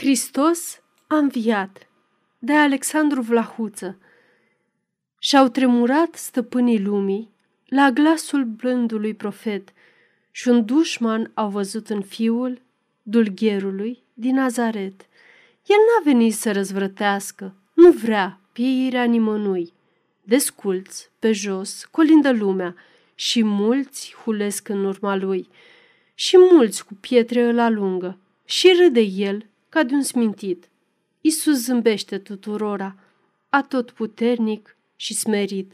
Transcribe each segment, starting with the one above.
Hristos a înviat de Alexandru Vlahuță Și-au tremurat stăpânii lumii la glasul blândului profet și un dușman au văzut în fiul dulgherului din Nazaret. El n-a venit să răzvrătească, nu vrea pieirea nimănui. Desculți, pe jos, colindă lumea și mulți hulesc în urma lui și mulți cu pietre îl alungă și râde el ca de un smintit. Isus zâmbește tuturora, atot puternic și smerit.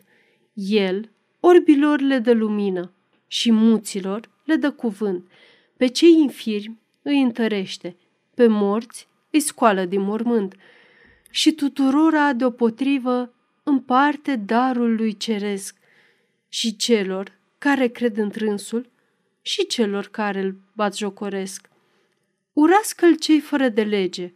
El orbilor le dă lumină și muților le dă cuvânt. Pe cei infirmi îi întărește, pe morți îi scoală din mormânt și tuturora deopotrivă împarte darul lui ceresc și celor care cred în trânsul și celor care îl batjocoresc. Urască-l cei fără de lege.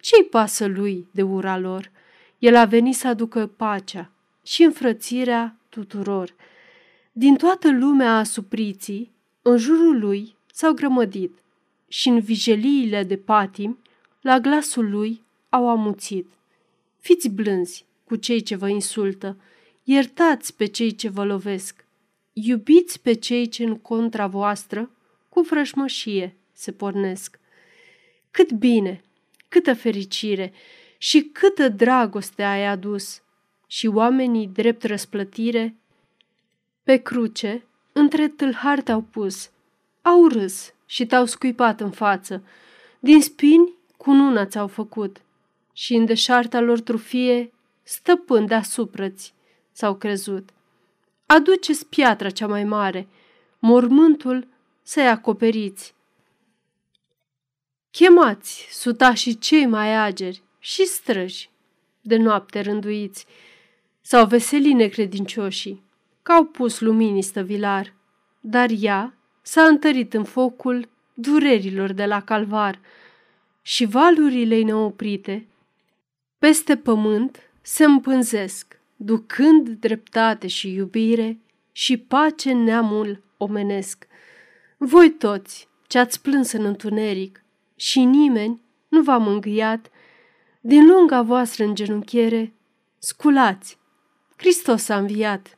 Ce-i pasă lui de ura lor? El a venit să aducă pacea și înfrățirea tuturor. Din toată lumea a supriții, în jurul lui s-au grămădit și în vijeliile de patim, la glasul lui au amuțit. Fiți blânzi cu cei ce vă insultă, iertați pe cei ce vă lovesc, iubiți pe cei ce în contra voastră cu frășmășie se pornesc. Cât bine, câtă fericire și câtă dragoste ai adus. Și oamenii drept răsplătire pe cruce între tâlhari te-au pus, au râs și te-au scuipat în față, din spini cu nuna ți-au făcut și în deșarta lor trufie stăpân deasupra-ți s-au crezut. Aduceți piatra cea mai mare, mormântul să-i acoperiți Chemați sutașii cei mai ageri și străji de noapte rânduiți, sau veseli necredincioșii, că au pus luminii stăvilar, dar ea s-a întărit în focul durerilor de la calvar și valurile neoprite peste pământ se împânzesc, ducând dreptate și iubire și pace neamul omenesc. Voi toți ce ați plâns în întuneric, și nimeni nu v-a mângâiat, din lunga voastră îngenunchiere, sculați, Hristos a înviat.